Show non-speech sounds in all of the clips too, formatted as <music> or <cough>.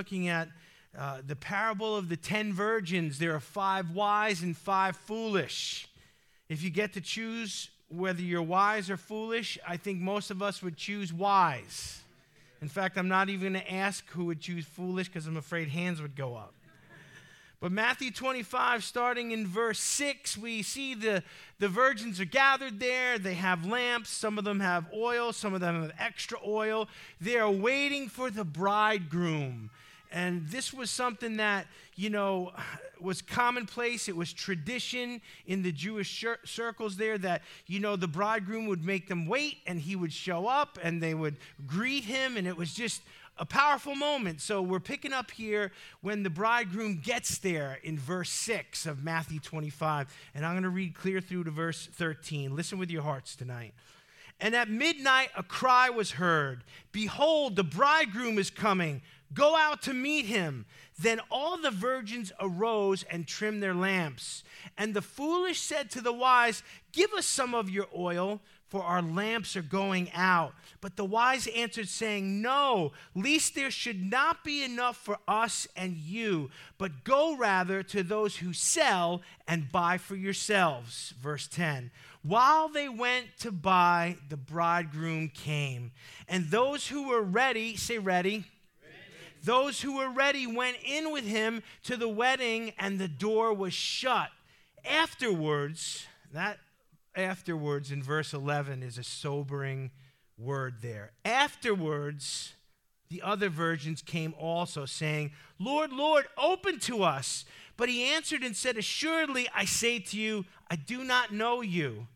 looking at uh, the parable of the ten virgins. There are five wise and five foolish. If you get to choose whether you're wise or foolish, I think most of us would choose wise. In fact, I'm not even going to ask who would choose foolish because I'm afraid hands would go up. But Matthew 25, starting in verse 6, we see the, the virgins are gathered there. They have lamps. Some of them have oil. Some of them have extra oil. They are waiting for the bridegroom. And this was something that, you know, <sighs> was commonplace. It was tradition in the Jewish circles there that, you know, the bridegroom would make them wait and he would show up and they would greet him. And it was just a powerful moment. So we're picking up here when the bridegroom gets there in verse 6 of Matthew 25. And I'm going to read clear through to verse 13. Listen with your hearts tonight. And at midnight a cry was heard Behold, the bridegroom is coming. Go out to meet him. Then all the virgins arose and trimmed their lamps. And the foolish said to the wise, Give us some of your oil for our lamps are going out. But the wise answered, saying, No, lest there should not be enough for us and you, but go rather to those who sell and buy for yourselves. Verse 10. While they went to buy, the bridegroom came. And those who were ready, say, ready. Those who were ready went in with him to the wedding, and the door was shut. Afterwards, that afterwards in verse 11 is a sobering word there. Afterwards, the other virgins came also, saying, Lord, Lord, open to us. But he answered and said, Assuredly, I say to you, I do not know you.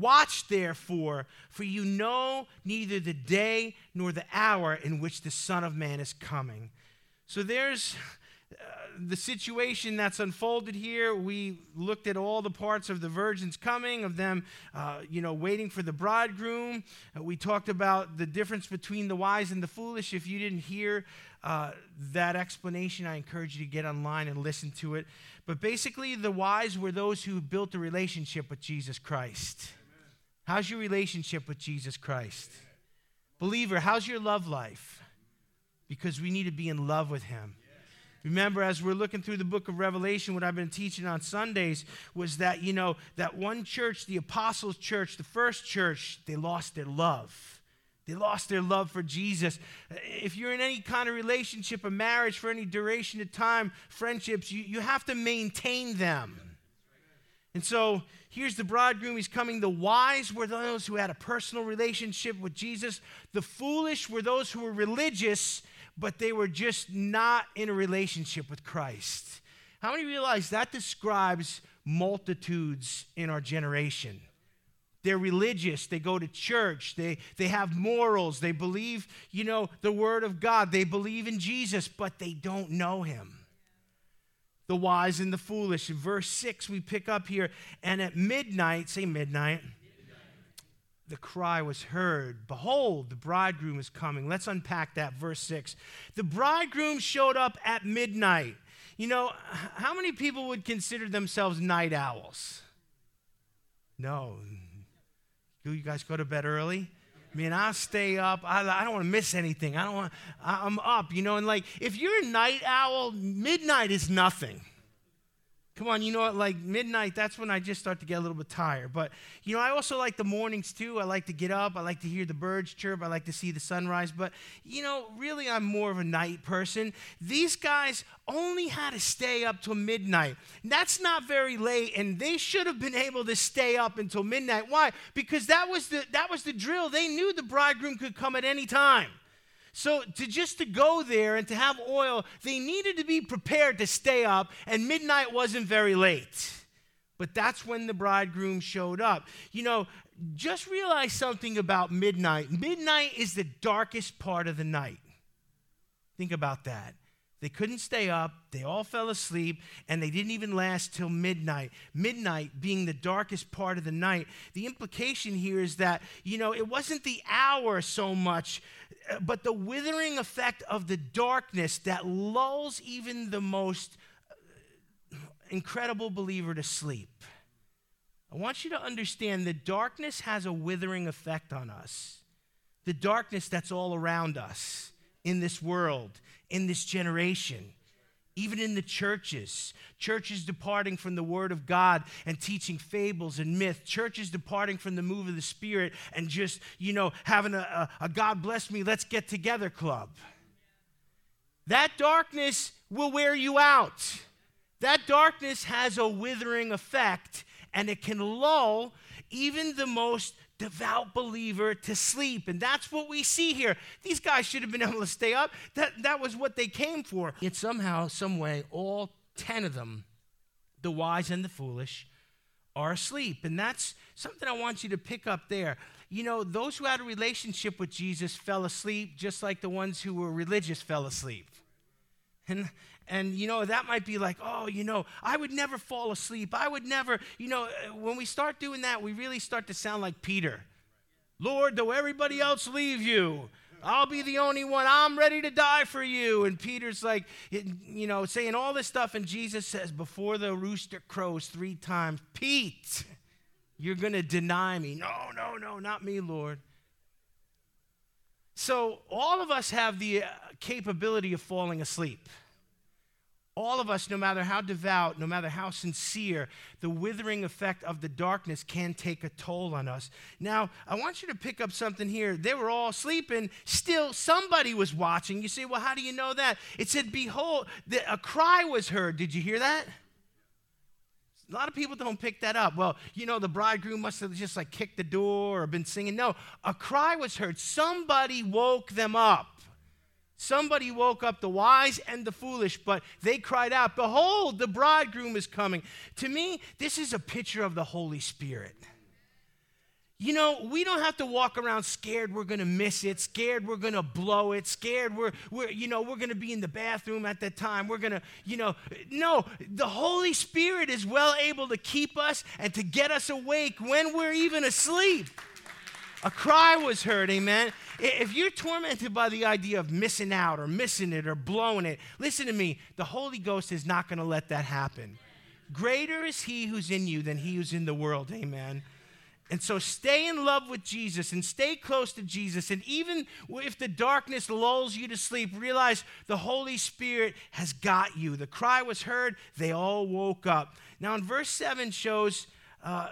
Watch therefore, for you know neither the day nor the hour in which the Son of Man is coming. So there's the situation that's unfolded here, we looked at all the parts of the virgins coming, of them, uh, you know, waiting for the bridegroom. Uh, we talked about the difference between the wise and the foolish. If you didn't hear uh, that explanation, I encourage you to get online and listen to it. But basically, the wise were those who built a relationship with Jesus Christ. How's your relationship with Jesus Christ? Believer, how's your love life? Because we need to be in love with Him. Remember, as we're looking through the book of Revelation, what I've been teaching on Sundays was that, you know, that one church, the Apostles' Church, the first church, they lost their love. They lost their love for Jesus. If you're in any kind of relationship, a marriage for any duration of time, friendships, you, you have to maintain them. And so here's the bridegroom. He's coming. The wise were those who had a personal relationship with Jesus, the foolish were those who were religious but they were just not in a relationship with Christ. How many realize that describes multitudes in our generation? They're religious. They go to church. They, they have morals. They believe, you know, the Word of God. They believe in Jesus, but they don't know Him. The wise and the foolish. In verse 6, we pick up here, and at midnight, say midnight, the cry was heard Behold, the bridegroom is coming. Let's unpack that. Verse 6. The bridegroom showed up at midnight. You know, how many people would consider themselves night owls? No. Do you guys go to bed early? I mean, I'll stay up. I, I don't want to miss anything. I don't want. I'm up, you know. And like, if you're a night owl, midnight is nothing. Come on, you know what? Like midnight, that's when I just start to get a little bit tired. But, you know, I also like the mornings too. I like to get up. I like to hear the birds chirp. I like to see the sunrise. But, you know, really, I'm more of a night person. These guys only had to stay up till midnight. That's not very late, and they should have been able to stay up until midnight. Why? Because that was the, that was the drill. They knew the bridegroom could come at any time. So to just to go there and to have oil, they needed to be prepared to stay up, and midnight wasn't very late. But that's when the bridegroom showed up. You know, just realize something about midnight. Midnight is the darkest part of the night. Think about that. They couldn't stay up. They all fell asleep, and they didn't even last till midnight. Midnight being the darkest part of the night. The implication here is that, you know, it wasn't the hour so much, uh, but the withering effect of the darkness that lulls even the most uh, incredible believer to sleep. I want you to understand that darkness has a withering effect on us. The darkness that's all around us in this world in this generation even in the churches. Churches departing from the Word of God and teaching fables and myth. Churches departing from the move of the Spirit and just, you know, having a, a, a God bless me, let's get together club. That darkness will wear you out. That darkness has a withering effect and it can lull even the most devout believer to sleep. And that's what we see here. These guys should have been <laughs> able to stay up. That, that was what they came for. Yet somehow, some way, all 10 of them, the wise and the foolish, are asleep. And that's something I want you to pick up there. You know, those who had a relationship with Jesus fell asleep just like the ones who were religious fell asleep. And, and you know that might be like oh you know i would never fall asleep. I would never you know when we start doing that we really start to sound like peter. Lord though everybody else leave you i'll be the only one. I'm ready to die for you. And peter's like you know saying all this stuff. And jesus says before the rooster crows three times pete you're going to deny me. No no no not me lord. So all of us have the uh, capability of falling asleep all of us, no matter how devout, no matter how sincere, the withering effect of the darkness can take a toll on us. Now, I want you to pick up something here. They were all sleeping, still, somebody was watching. You say, well, how do you know that? It said, Behold, a cry was heard. Did you hear that? A lot of people don't pick that up. Well, you know, the bridegroom must have just like kicked the door or been singing. No, a cry was heard. Somebody woke them up. Somebody woke up the wise and the foolish, but they cried out, Behold, the bridegroom is coming. To me, this is a picture of the Holy Spirit. You know, we don't have to walk around scared we're going to miss it, scared we're going to blow it, scared we're, we're you know, we're going to be in the bathroom at that time. We're going to, you know, no, the Holy Spirit is well able to keep us and to get us awake when we're even asleep. A cry was heard, amen. If you're tormented by the idea of missing out or missing it or blowing it, listen to me. The Holy Ghost is not going to let that happen. Greater is He who's in you than He who's in the world, amen. And so stay in love with Jesus and stay close to Jesus. And even if the darkness lulls you to sleep, realize the Holy Spirit has got you. The cry was heard, they all woke up. Now, in verse 7 shows uh,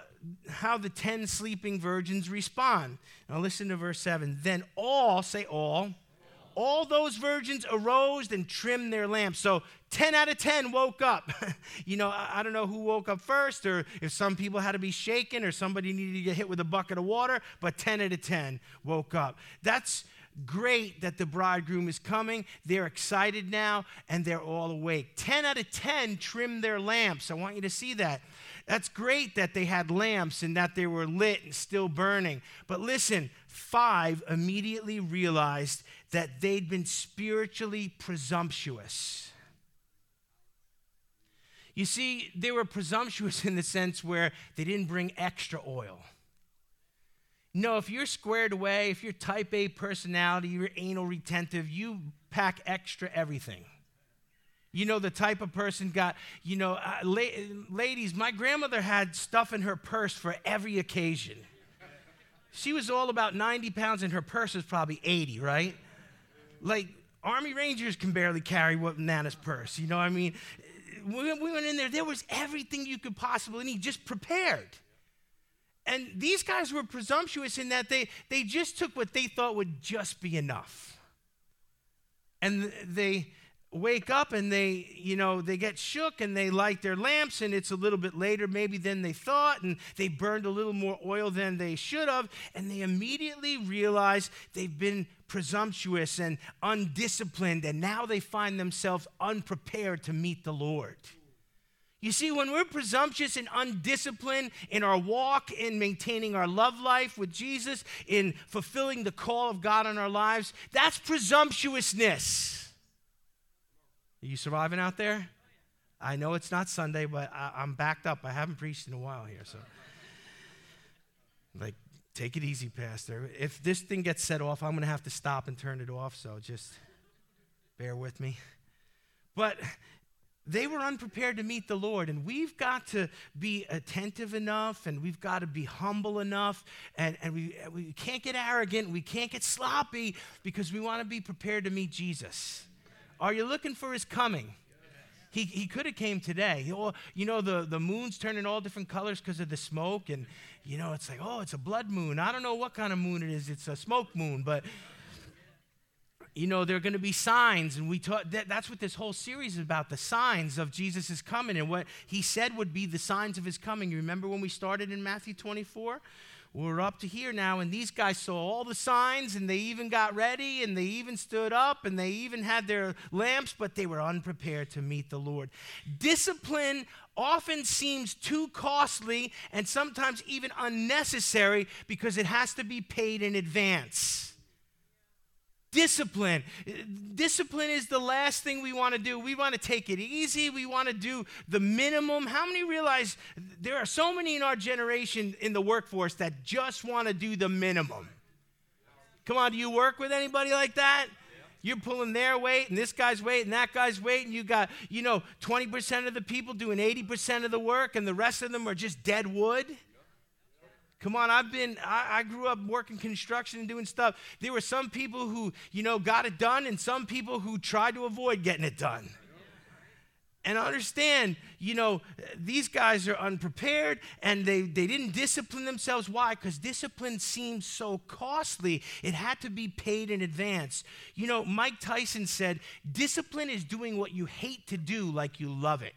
how the 10 sleeping virgins respond. Now listen to verse 7. Then all, say all, all those virgins arose and trimmed their lamps. So 10 out of 10 woke up. <laughs> you know, I, don't know who woke up first or if some people had to be shaken or somebody needed to get hit with a bucket of water, but 10 out of 10 woke up. That's great that the bridegroom is coming. They're excited now and they're all awake. 10 out of 10 trimmed their lamps. I want you to see that. That's great that they had lamps and that they were lit and still burning. But listen, five immediately realized that they'd been spiritually presumptuous. You see, they were presumptuous <laughs> in the sense where they didn't bring extra oil. No, if you're squared away, if you're type A personality, you're anal retentive, you pack extra everything. You know, the type of person got, you know, uh, la- ladies, my grandmother had stuff in her purse for every occasion. She was all about 90 pounds, and her purse was probably 80, right? Like, Army Rangers can barely carry what Nana's purse. You know what I mean? We, we went in there, there was everything you could possibly need, just prepared. And these guys were presumptuous in that they, they just took what they thought would just be enough. And they wake up and they, you know, they get shook and they light their lamps and it's a little bit later maybe than they thought and they burned a little more oil than they should have and they immediately realize they've been presumptuous and undisciplined and now they find themselves unprepared to meet the Lord. You see, when we're presumptuous and undisciplined in our walk, in maintaining our love life with Jesus, in fulfilling the call of God on our lives, that's presumptuousness. Are you surviving out there? I know it's not Sunday, but I, am backed up. I haven't preached in a while here, so like, take it easy, Pastor. If this thing gets set off, I'm going to have to stop and turn it off. So just bear with me. But they were unprepared to meet the Lord, and we've got to be attentive enough, and we've got to be humble enough, and, and we, we can't get arrogant, we can't get sloppy because we want to be prepared to meet Jesus. Are you looking for his coming? He, he could have came today. Oh, you know, the, the moon's turning all different colors because of the smoke. And, you know, it's like, oh, it's a blood moon. I don't know what kind of moon it is. It's a smoke moon. But, you know, there are going to be signs. And we taught that, that's what this whole series is about the signs of Jesus' coming and what he said would be the signs of his coming. You remember when we started in Matthew 24? We're up to here now, and these guys saw all the signs, and they even got ready, and they even stood up, and they even had their lamps, but they were unprepared to meet the Lord. Discipline often seems too costly and sometimes even unnecessary because it has to be paid in advance. Discipline. Discipline is the last thing we want to do. We want to take it easy. We want to do the minimum. How many realize there are so many in our generation in the workforce that just want to do the minimum? Come on, do you work with anybody like that? You're pulling their weight and this guy's weight and that guy's weight, and you got, you know, 20% of the people doing 80% of the work, and the rest of them are just dead wood. Come on, I've been, I, I, grew up working construction and doing stuff. There were some people who, you know, got it done and some people who tried to avoid getting it done. And understand, you know, these guys are unprepared and they, they didn't discipline themselves. Why? Because discipline seems so costly. It had to be paid in advance. You know, Mike Tyson said, discipline is doing what you hate to do like you love it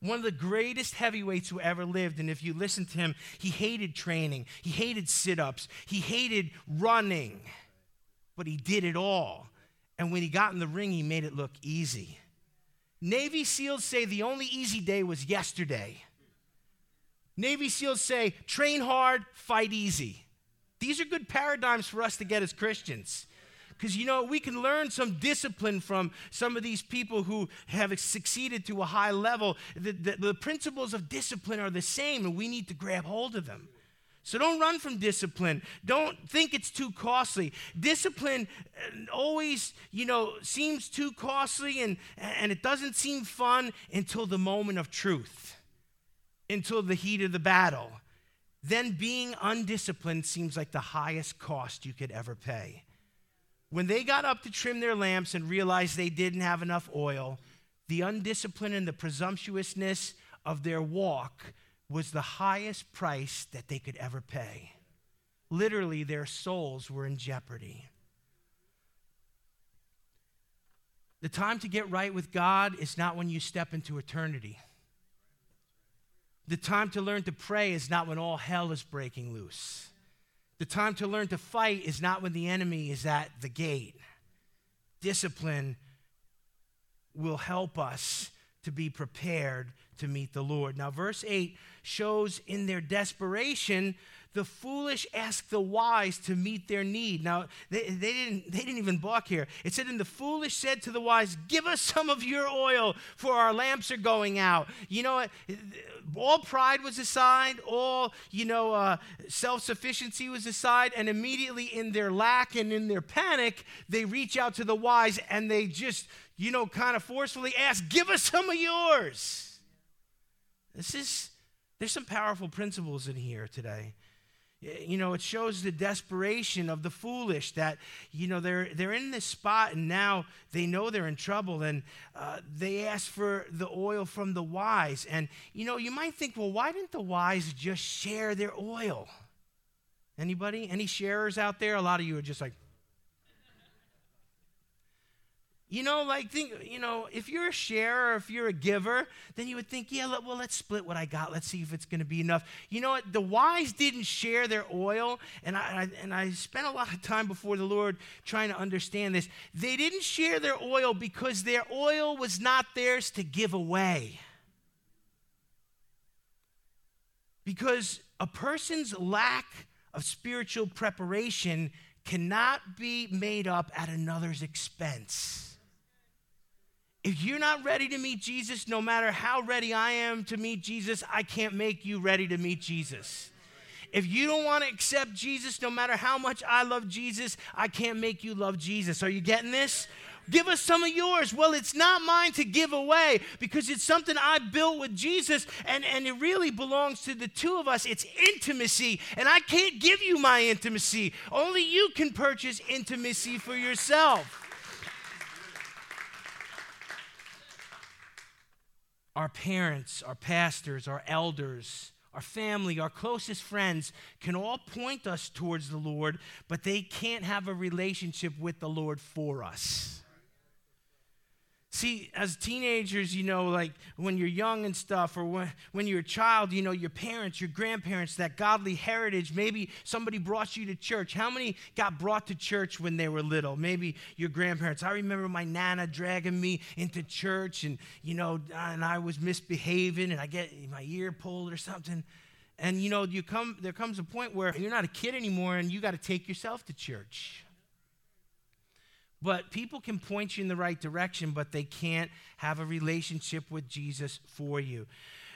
one of the greatest heavyweights who ever lived. And if you listen to him, he hated training, he hated sit ups, he hated running, but he did it all. And when he got in the ring, he made it look easy. Navy SEALs say the only easy day was yesterday. Navy SEALs say train hard, fight easy. These are good paradigms for us to get as Christians. Because, you know, we can learn some discipline from some of these people who have succeeded to a high level. The, the, the principles of discipline are the same, and we need to grab hold of them. So don't run from discipline. Don't think it's too costly. Discipline uh, always, you know, seems too costly and, and it doesn't seem fun until the moment of truth, until the heat of the battle. Then being undisciplined seems like the highest cost you could ever pay. When they got up to trim their lamps and realized they didn't have enough oil, the undiscipline and the presumptuousness of their walk was the highest price that they could ever pay. Literally, their souls were in jeopardy. The time to get right with God is not when you step into eternity. The time to learn to pray is not when all hell is breaking loose. The time to learn to fight is not when the enemy is at the gate. Discipline will help us to be prepared to meet the Lord. Now, verse 8 shows in their desperation the foolish ask the wise to meet their need. Now, they, they, didn't, they didn't even balk here. It said, And the foolish said to the wise, Give us some of your oil, for our lamps are going out. You know? All pride was aside, all, you know, uh, self sufficiency was aside, and immediately in their lack and in their panic, they reach out to the wise and they just, you know, kind of forcefully ask, Give us some of yours. This is, there's some powerful principles in here today. You know it shows the desperation of the foolish that you know they're they're in this spot and now they know they're in trouble and uh, they ask for the oil from the wise. And you know you might think well why didn't the wise just share their oil? Anybody? Any sharers out there? A lot of you are just like you know, like think, you know, if you're a sharer, if you're a giver, then you would think, yeah, well, let's split what I got. Let's see if it's going to be enough. You know what? The wise didn't share their oil, and I, I, and I spent a lot of time before the Lord trying to understand this. They didn't share their oil because their oil was not theirs to give away. Because a person's lack of spiritual preparation cannot be made up at another's expense. If you're not ready to meet Jesus, no matter how ready I am to meet Jesus, I can't make you ready to meet Jesus. If you don't want to accept Jesus, no matter how much I love Jesus, I can't make you love Jesus. Are you getting this? Give us some of yours. Well, it's not mine to give away because it's something I built with Jesus and, and it really belongs to the two of us. It's intimacy, and I can't give you my intimacy. Only you can purchase intimacy for yourself. Our parents, our pastors, our elders, our family, our closest friends can all point us towards the Lord, but they can't have a relationship with the Lord for us. See, as teenagers, you know, like when you're young and stuff, or when, when you're a child, you know, your parents, your grandparents, that godly heritage, maybe somebody brought you to church. How many got brought to church when they were little? Maybe your grandparents. I remember my nana dragging me into church, and, you know, and I was misbehaving, and I get my ear pulled or something. And, you know, you come, there comes a point where you're not a kid anymore, and you got to take yourself to church. But people can point you in the right direction, but they can't have a relationship with Jesus for you.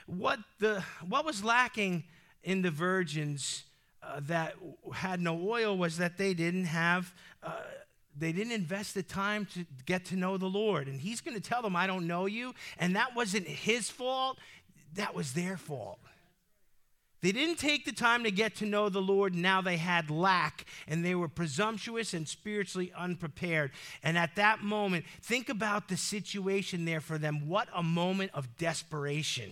What, the, what was lacking in the virgins uh, that had no oil was that they didn't have, uh, they didn't invest the time to get to know the Lord. And he's going to tell them, I don't know you. And that wasn't his fault, that was their fault. They didn't take the time to get to know the Lord. Now they had lack and they were presumptuous and spiritually unprepared. And at that moment, think about the situation there for them. What a moment of desperation.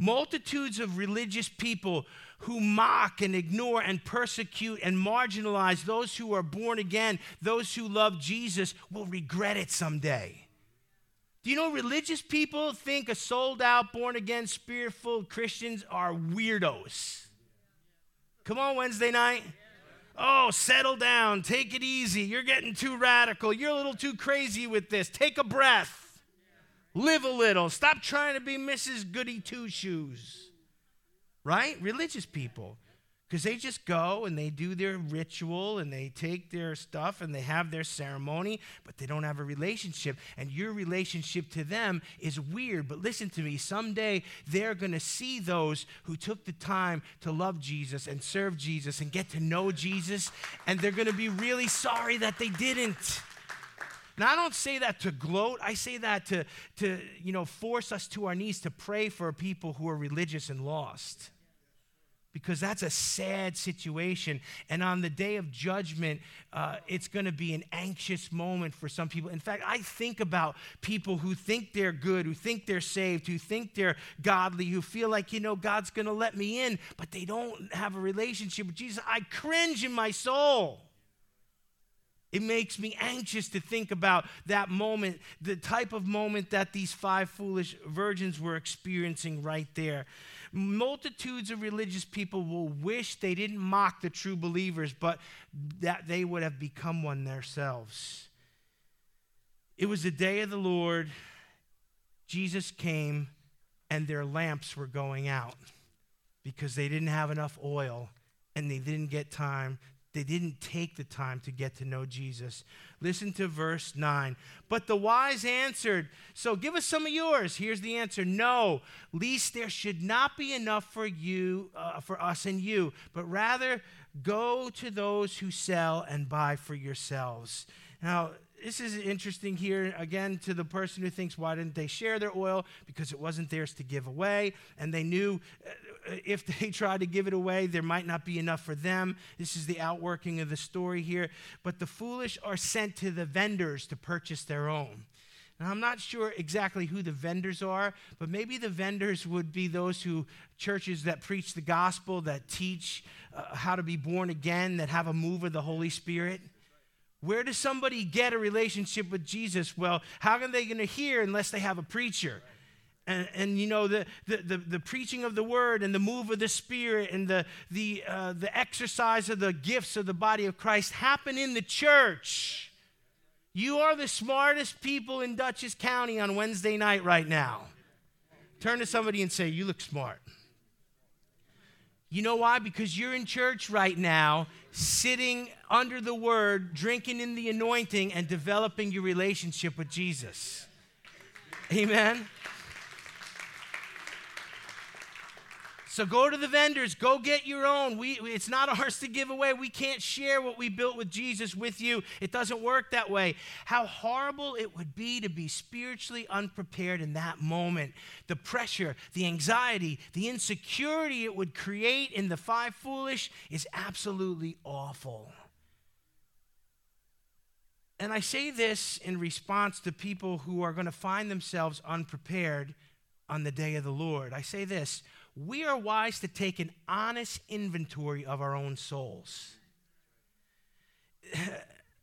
Multitudes of religious people who mock and ignore and persecute and marginalize those who are born again, those who love Jesus, will regret it someday. Do you know religious people think a sold out, born again, spirit filled Christians are weirdos? Come on, Wednesday night. Oh, settle down. Take it easy. You're getting too radical. You're a little too crazy with this. Take a breath. Live a little. Stop trying to be Mrs. Goody Two Shoes. Right? Religious people because they just go and they do their ritual and they take their stuff and they have their ceremony, but they don't have a relationship. And your relationship to them is weird. But listen to me, someday they're going to see those who took the time to love Jesus and serve Jesus and get to know Jesus, and they're going to be really sorry that they didn't. Now, I don't say that to gloat. I say that to, to you know, force us to our knees to pray for people who are religious and lost because that's a sad situation. And on the day of judgment, uh, it's going to be an anxious moment for some people. In fact, I think about people who think they're good, who think they're saved, who think they're godly, who feel like, you know, God's going to let me in, but they don't have a relationship with Jesus. I cringe in my soul. It makes me anxious to think about that moment, the type of moment that these five foolish virgins were experiencing right there. Multitudes of religious people will wish they didn't mock the true believers, but that they would have become one themselves. It was the day of the Lord. Jesus came, and their lamps were going out because they didn't have enough oil and they didn't get time they didn't take the time to get to know Jesus. Listen to verse 9. But the wise answered, So give us some of yours. Here's the answer No, least there should not be enough for you, uh, for us and you, but rather go to those who sell and buy for yourselves. Now, this is interesting here again to the person who thinks, why didn't they share their oil? Because it wasn't theirs to give away. And they knew uh, if <laughs> they tried to give it away, there might not be enough for them. This is the outworking of the story here. But the foolish are sent to the vendors to purchase their own. Now, I'm not sure exactly who the vendors are, but maybe the vendors would be those who, churches that preach the gospel, that teach uh, how to be born again, that have a move of the Holy Spirit. Where does somebody get a relationship with Jesus? Well, how are they going to hear unless they have a preacher? And, and, you know the, the, the, the, preaching of the word and the move of the spirit and the, the, uh, the exercise of the gifts of the body of christ happen in the church you are the smartest people in dutchess county on wednesday night right now turn to somebody and say you look smart you know why? Because you're in church right now sitting under the word drinking in the anointing and developing your relationship with jesus. Amen So go to the vendors, go get your own. We, it's not ours to give away. We can't share what we built with Jesus with you. It doesn't work that way. How horrible it would be to be spiritually unprepared in that moment. The pressure, the anxiety, the insecurity it would create in the five foolish is absolutely awful. And I say this in response to people who are going to find themselves unprepared on the day of the Lord. I say this we are wise to take an honest inventory of our own souls. <sighs>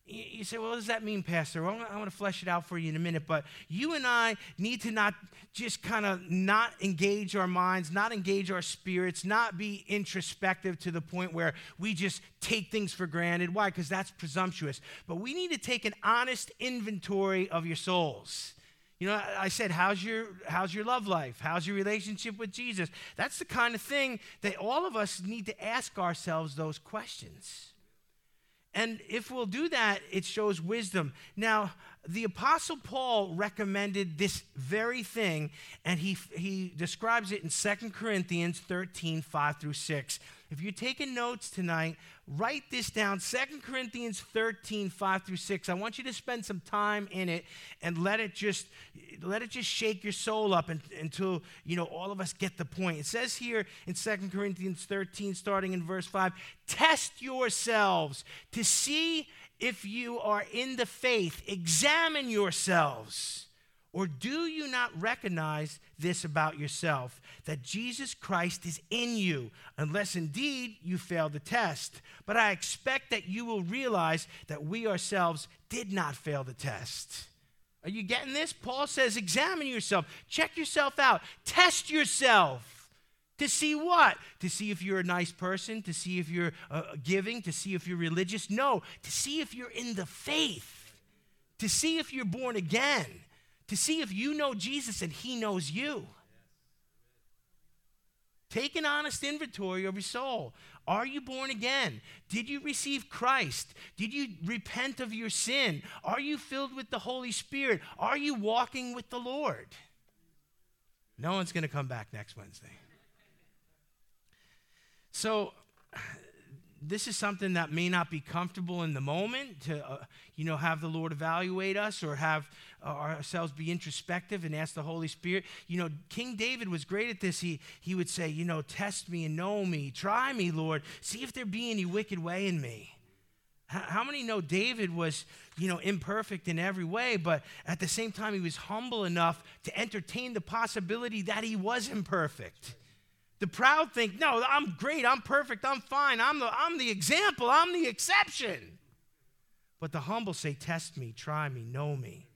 you say, well, what does that mean, Pastor? Well, I want to flesh it out for you in a minute, but you and I need to not just kind of not engage our minds, not engage our spirits, not be introspective to the point where we just take things for granted. Why? Because that's presumptuous. But we need to take an honest inventory of your souls. You know, I said, how's your, how's your love life? How's your relationship with Jesus? That's the kind of thing that all of us need to ask ourselves those questions. And if we'll do that, it shows wisdom. Now, the Apostle Paul recommended this very thing, and he, he describes it in 2 Corinthians 13 5 through 6. If you're taking notes tonight, write this down 2 Corinthians 13 5 through 6. I want you to spend some time in it and let it just let it just shake your soul up and, until you know all of us get the point. It says here in 2 Corinthians 13, starting in verse 5, test yourselves to see if you are in the faith, examine yourselves. Or do you not recognize this about yourself, that Jesus Christ is in you, unless indeed you fail the test? But I expect that you will realize that we ourselves did not fail the test. Are you getting this? Paul says, examine yourself, check yourself out, test yourself. To see what? To see if you're a nice person, to see if you're uh, giving, to see if you're religious? No, to see if you're in the faith, to see if you're born again, to see if you know Jesus and he knows you. Take an honest inventory of your soul. Are you born again? Did you receive Christ? Did you repent of your sin? Are you filled with the Holy Spirit? Are you walking with the Lord? No one's going to come back next Wednesday. So, this is something that may not be comfortable in the moment to uh, you know have the lord evaluate us or have ourselves be introspective and ask the holy spirit. You know king david was great at this. He, he would say you know test me and know me. Try me lord. See if there be any wicked way in me. How many know David was, you know, imperfect in every way, but at the same time he was humble enough to entertain the possibility that he was imperfect. The proud think, no, I'm great, I'm perfect, I'm fine, I'm the, I'm the example, I'm the exception. But the humble say, test me, try me, know me.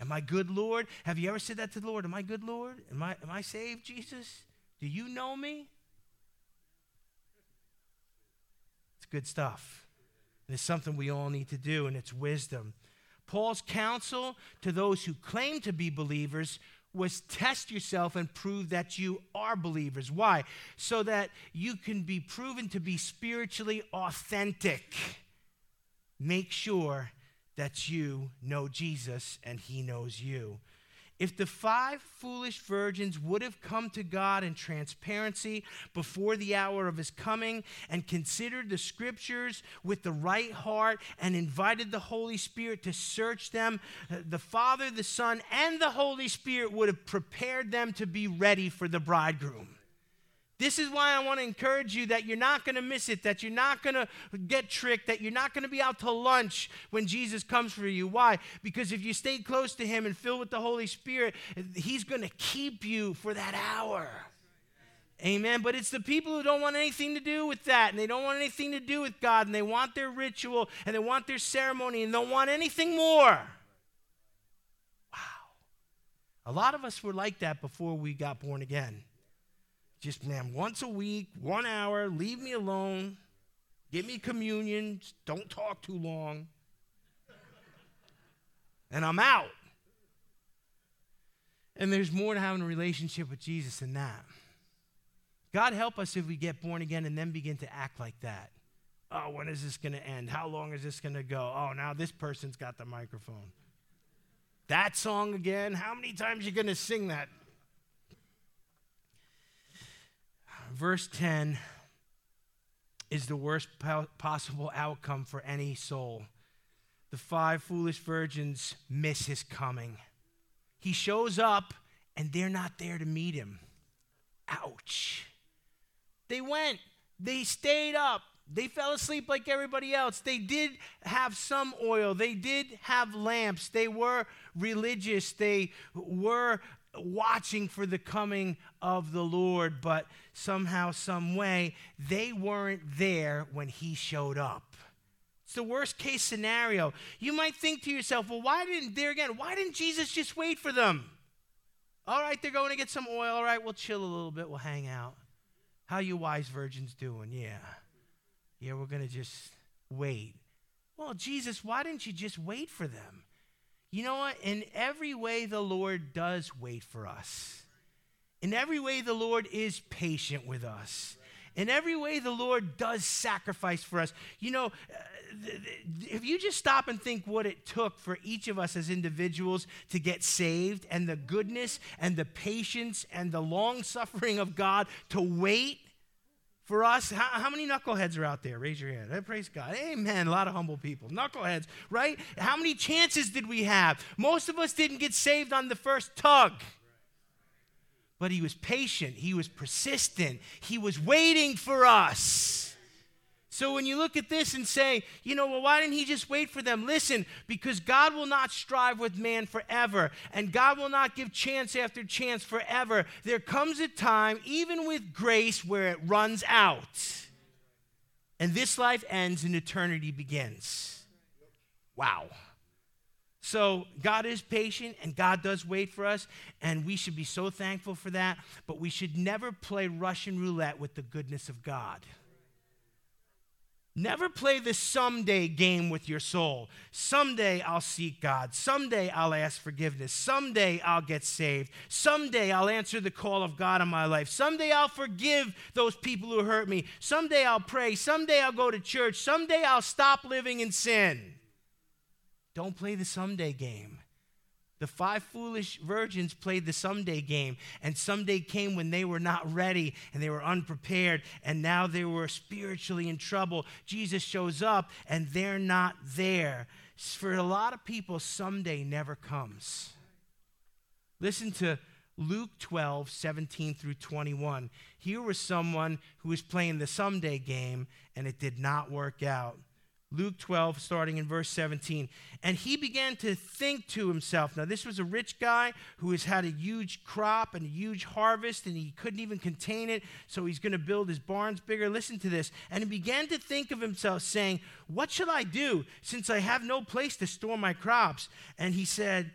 Am I good, Lord? Have you ever said that to the Lord? Am I good, Lord? Am I, am I saved, Jesus? Do you know me? It's good stuff. And it's something we all need to do, and it's wisdom. Paul's counsel to those who claim to be believers was test yourself and prove that you are believers. Why? So that you can be proven to be spiritually authentic. Make sure that you know Jesus and he knows you. If the five foolish virgins would have come to God in transparency before the hour of his coming and considered the scriptures with the right heart and invited the Holy Spirit to search them, uh, the Father, the Son, and the Holy Spirit would have prepared them to be ready for the bridegroom. This is why I want to encourage you that you're not going to miss it, that you're not going to get tricked, that you're not going to be out to lunch when Jesus comes for you. Why? Because if you stay close to Him and filled with the Holy Spirit, He's going to keep you for that hour. Amen. But it's the people who don't want anything to do with that, and they don't want anything to do with God, and they want their ritual, and they want their ceremony, and don't want anything more. Wow. A lot of us were like that before we got born again. Just, man, once a week, one hour, leave me alone. Give me communion. Don't talk too long. And I'm out. And there's more to having a relationship with Jesus than that. God help us if we get born again and then begin to act like that. Oh, when is this going to end? How long is this going to go? Oh, now this person's got the microphone. That song again? How many times are you going to sing that? Verse 10 is the worst po- possible outcome for any soul. The five foolish virgins miss his coming. He shows up and they're not there to meet him. Ouch. They went, they stayed up, they fell asleep like everybody else. They did have some oil. They did have lamps. They were religious. They were watching for the coming of the Lord, but somehow, some way, they weren't there when he showed up. It's the worst case scenario. You might think to yourself, well, why didn't, there again, why didn't Jesus just wait for them? All right, they're going to get some oil. All right, we'll chill a little bit. We'll hang out. How you wise virgins doing? Yeah. Yeah, we're going to just wait. Well, Jesus, why didn't you just wait for them? You know what? In every way, the Lord does wait for us. In every way, the Lord is patient with us. In every way, the Lord does sacrifice for us. You know, uh, if you just stop and think what it took for each of us as individuals to get saved and the goodness and the patience and the long suffering of God to wait for us, how, how, many knuckleheads are out there? Raise your hand. Praise God. Amen. A lot of humble people. Knuckleheads, right? How many chances did we have? Most of us didn't get saved on the first tug. But he was patient, he was persistent, he was waiting for us. So when you look at this and say, you know, well, why didn't he just wait for them? Listen, because God will not strive with man forever, and God will not give chance after chance forever. There comes a time, even with grace, where it runs out. And this life ends and eternity begins. Wow. So God is patient and God does wait for us, and we should be so thankful for that. But we should never play Russian roulette with the goodness of God. Never play the someday game with your soul. Someday I'll seek God. Someday I'll ask forgiveness. Someday I'll get saved. Someday I'll answer the call of God in my life. Someday I'll forgive those people who hurt me. Someday I'll pray. Someday I'll go to church. Someday I'll stop living in sin. Don't play the someday game. The five foolish virgins played the someday game, and someday came when they were not ready and they were unprepared, and now they were spiritually in trouble. Jesus shows up, and they're not there. For a lot of people, someday never comes. Listen to Luke 12, 17 through 21. Here was someone who was playing the someday game, and it did not work out. Luke 12, starting in verse 17. And he began to think to himself. Now, this was a rich guy who has had a huge crop and a huge harvest, and he couldn't even contain it, so he's going to build his barns bigger. Listen to this. And he began to think of himself, saying, What shall I do since I have no place to store my crops? And he said,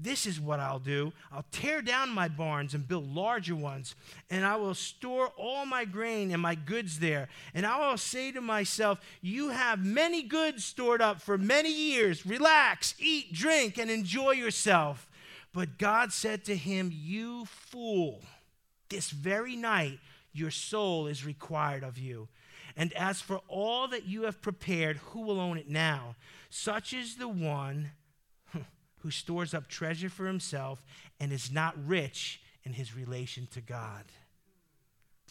this is what I'll do. I'll tear down my barns and build larger ones, and I will store all my grain and my goods there. And I will say to myself, You have many goods stored up for many years. Relax, eat, drink, and enjoy yourself. But God said to him, You fool, this very night your soul is required of you. And as for all that you have prepared, who will own it now? Such is the one who stores up treasure for himself and is not rich in his relation to God.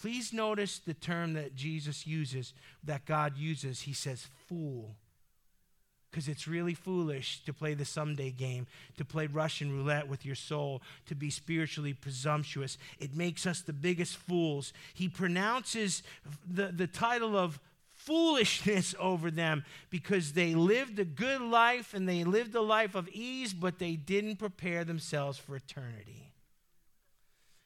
Please notice the term that Jesus uses, that God uses. He says, fool. Because it's really foolish to play the someday game, to play Russian roulette with your soul, to be spiritually presumptuous. It makes us the biggest fools. He pronounces the, the title of foolishness <laughs> over them because they lived a good life and they lived a life of ease, but they didn't prepare themselves for eternity.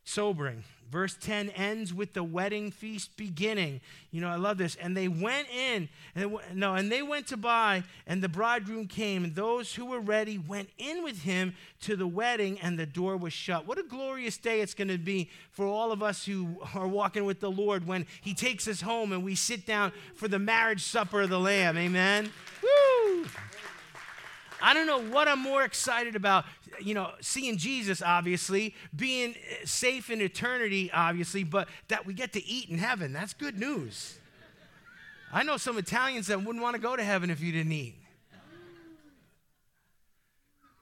Sobering. Verse 10 ends with the wedding feast beginning. You know, I love this. And they went in, and no, and they went to buy, and the bridegroom came, and those who were ready went in with him to the wedding, and the door was shut. What a glorious day it's going to be for all of us who are walking with the Lord when he takes us home and we sit down for the marriage supper of the Lamb. Amen. Woo! I don't know what I'm more excited about you know, seeing Jesus, obviously, being safe in eternity, obviously, but that we get to eat in heaven. That's good news. I know some Italians that wouldn't want to go to heaven if you didn't eat.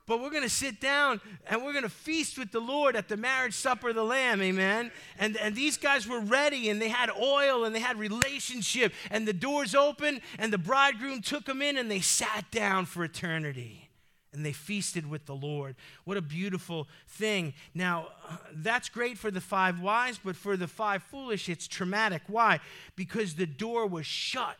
But we're going to sit down and we're going to feast with the Lord at the marriage supper of the Lamb, amen? And, and these guys were ready and they had oil and they had relationship and the doors open and the bridegroom took them in and they sat down for eternity and they feasted with the Lord. What a beautiful thing. Now, that's great for the five wise, but for the five foolish, it's traumatic. Why? Because the door was shut.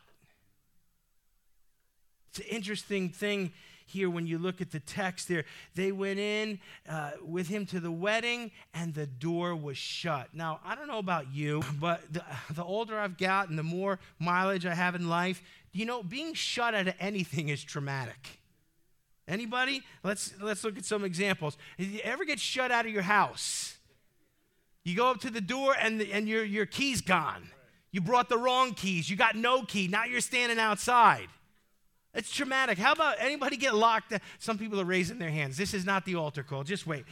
It's an interesting thing here when you look at the text there. They went in uh, with him to the wedding, and the door was shut. Now, I don't know about you, but the, the older I've gotten, the more mileage I have in life, you know, being shut out of anything is traumatic. Anybody? Let's, let's look at some examples. Did You ever get shut out of your house? You go up to the door and, the, and your, your key's gone. You brought the wrong keys. You got no key. Now you're standing outside. It's traumatic. How about anybody get locked? Some people are raising their hands. This is not the altar call. Just wait.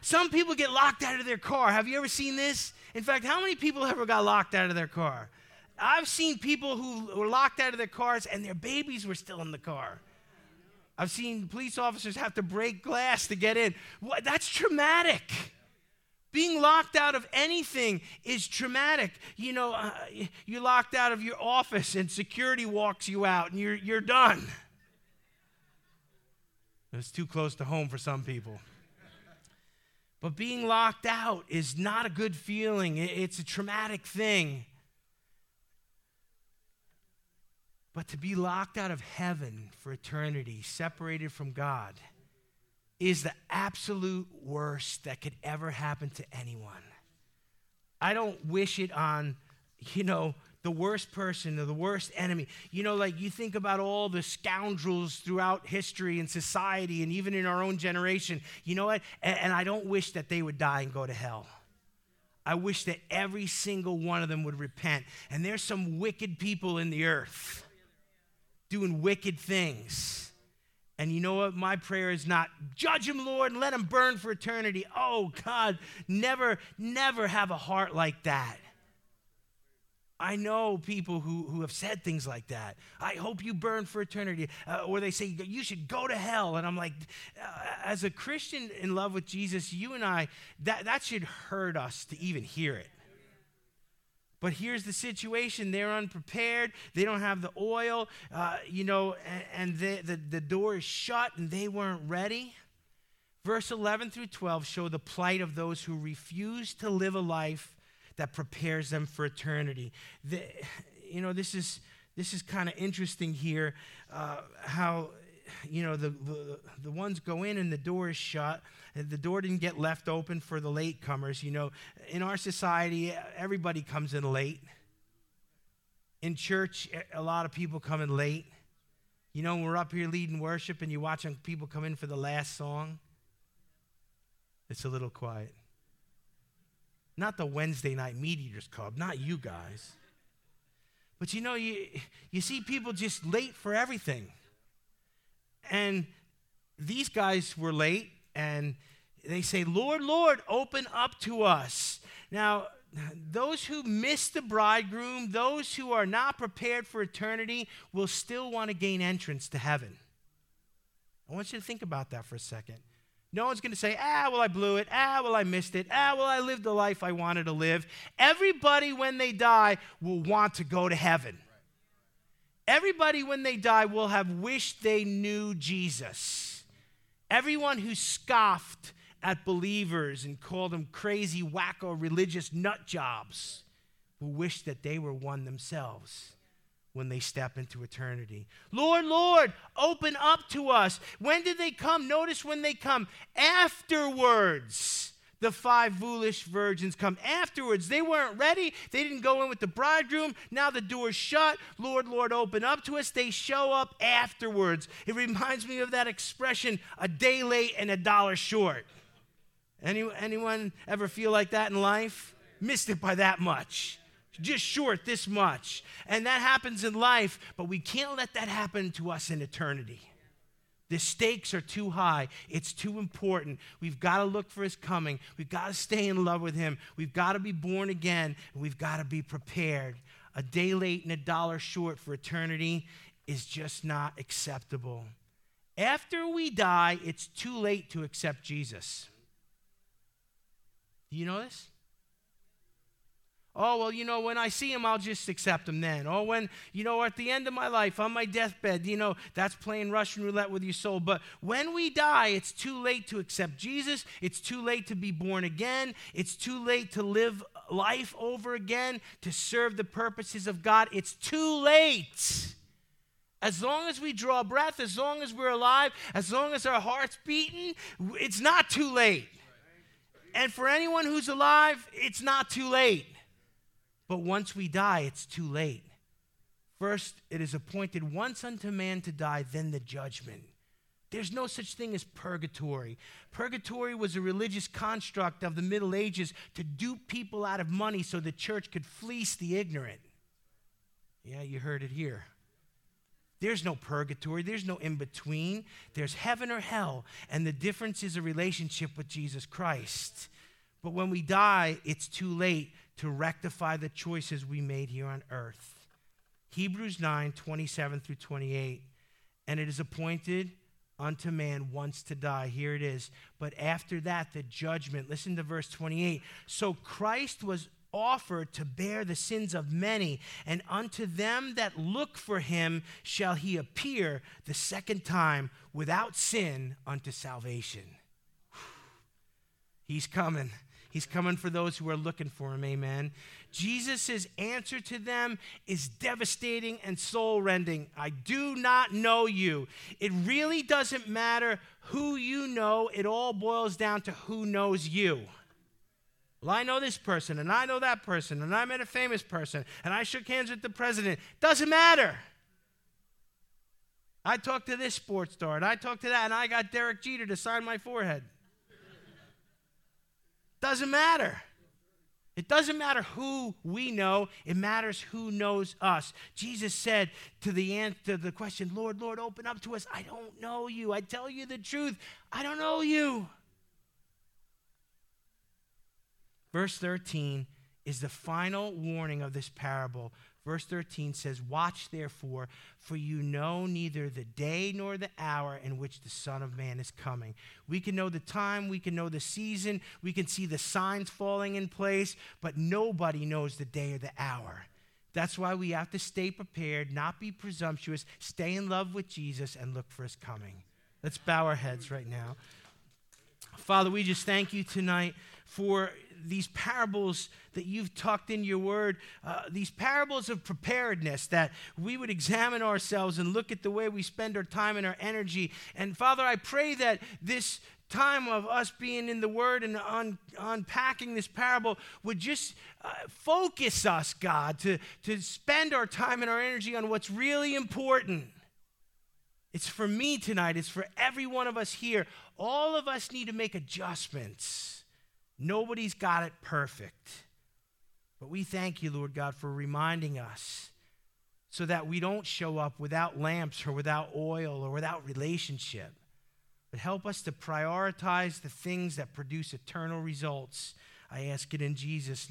Some people get locked out of their car. Have you ever seen this? In fact, how many people ever got locked out of their car? I've seen people who were locked out of their cars and their babies were still in the car. I've seen police officers have to break glass to get in. That's traumatic. Being locked out of anything is traumatic. You know, uh, you're locked out of your office and security walks you out and you're, you're done. It's too close to home for some people. But being locked out is not a good feeling, it's a traumatic thing. But to be locked out of heaven for eternity, separated from God, is the absolute worst that could ever happen to anyone. I don't wish it on, you know, the worst person or the worst enemy. You know, like you think about all the scoundrels throughout history and society and even in our own generation. You know what? And, and, I don't wish that they would die and go to hell. I wish that every single one of them would repent. And there's some wicked people in the earth doing wicked things. And you know what? My prayer is not judge him, Lord, and let him burn for eternity. Oh, God, never, never have a heart like that. I know people who, who have said things like that. I hope you burn for eternity. Uh, or they say, you should go to hell. And I'm like, uh, as a Christian in love with Jesus, you and I, that, that should hurt us to even hear it. But here's the situation they're unprepared, they don't have the oil, uh, you know, and, and the, the, the door is shut and they weren't ready. Verse 11 through 12 show the plight of those who refuse to live a life that prepares them for eternity. The, you know, this is, this is kind of interesting here uh, how you know, the, the, the ones go in and the door is shut. The door didn't get left open for the latecomers. You know, in our society, everybody comes in late. In church, a lot of people come in late. You know, we're up here leading worship and you're watching people come in for the last song. It's a little quiet. Not the Wednesday night meat eaters club, not you guys. But you know, you, you see people just late for everything. And these guys were late and they say, Lord, Lord, open up to us. Now, those who miss the bridegroom, those who are not prepared for eternity, will still want to gain entrance to heaven. I want you to think about that for a second. No one's going to say, ah, well, I blew it. Ah, well, I missed it. Ah, well, I lived the life I wanted to live. Everybody, when they die, will want to go to heaven. Everybody, when they die, will have wished they knew Jesus. Everyone who scoffed at believers and called them crazy, wacko, religious nut jobs will wish that they were one themselves when they step into eternity. Lord, Lord, open up to us. When did they come? Notice when they come afterwards the five foolish virgins come afterwards. They weren't ready. They didn't go in with the bridegroom. Now the door's shut. Lord, Lord, open up to us. They show up afterwards. It reminds me of that expression a day late and a dollar short. Any, anyone ever feel like that in life? Missed it by that much. Just short this much. And that happens in life, but we can't let that happen to us in eternity. The stakes are too high. It's too important. We've got to look for his coming. We've got to stay in love with him. We've got to be born again. we've got to be prepared. A day late and a dollar short for eternity is just not acceptable. After we die, it's too late to accept Jesus. Do you know this? Oh, well, you know, when I see him, I'll just accept him then. Or when, you know, at the end of my life, on my deathbed, you know, that's playing Russian roulette with your soul. But when we die, it's too late to accept Jesus. It's too late to be born again. It's too late to live life over again, to serve the purposes of God. It's too late. As long as we draw breath, as long as we're alive, as long as our heart's beating, it's not too late. And for anyone who's alive, it's not too late. But once we die, it's too late. First, it is appointed once unto man to die, then the judgment. There's no such thing as purgatory. Purgatory was a religious construct of the Middle Ages to dupe people out of money so the church could fleece the ignorant. Yeah, you heard it here. There's no purgatory, there's no in between. There's heaven or hell, and the difference is a relationship with Jesus Christ. But when we die, it's too late to rectify the choices we made here on earth. Hebrews 9 27 through 28. And it is appointed unto man once to die. Here it is. But after that, the judgment. Listen to verse 28. So Christ was offered to bear the sins of many, and unto them that look for him shall he appear the second time without sin unto salvation. He's coming. He's coming for those who are looking for him. Amen. Jesus' answer to them is devastating and soul rending. I do not know you. It really doesn't matter who you know, it all boils down to who knows you. Well, I know this person, and I know that person, and I met a famous person, and I shook hands with the president. Doesn't matter. I talked to this sports star, and I talked to that, and I got Derek Jeter to sign my forehead. Doesn't matter. It doesn't matter who we know, it matters who knows us. Jesus said to the answer to the question, Lord, Lord, open up to us. I don't know you. I tell you the truth. I don't know you. Verse 13 is the final warning of this parable. Verse 13 says, Watch therefore, for you know neither the day nor the hour in which the Son of Man is coming. We can know the time, we can know the season, we can see the signs falling in place, but nobody knows the day or the hour. That's why we have to stay prepared, not be presumptuous, stay in love with Jesus, and look for his coming. Let's bow our heads right now. Father, we just thank you tonight for these parables that you've tucked in your word, uh, these parables of preparedness, that we would examine ourselves and look at the way we spend our time and our energy. And Father, I pray that this time of us being in the Word and un- unpacking this parable would just uh, focus us, God, to, to spend our time and our energy on what's really important. It's for me tonight, it's for every one of us here. All of us need to make adjustments. Nobody's got it perfect. But we thank you, Lord God, for reminding us so that we don't show up without lamps or without oil or without relationship. But help us to prioritize the things that produce eternal results. I ask it in Jesus' name.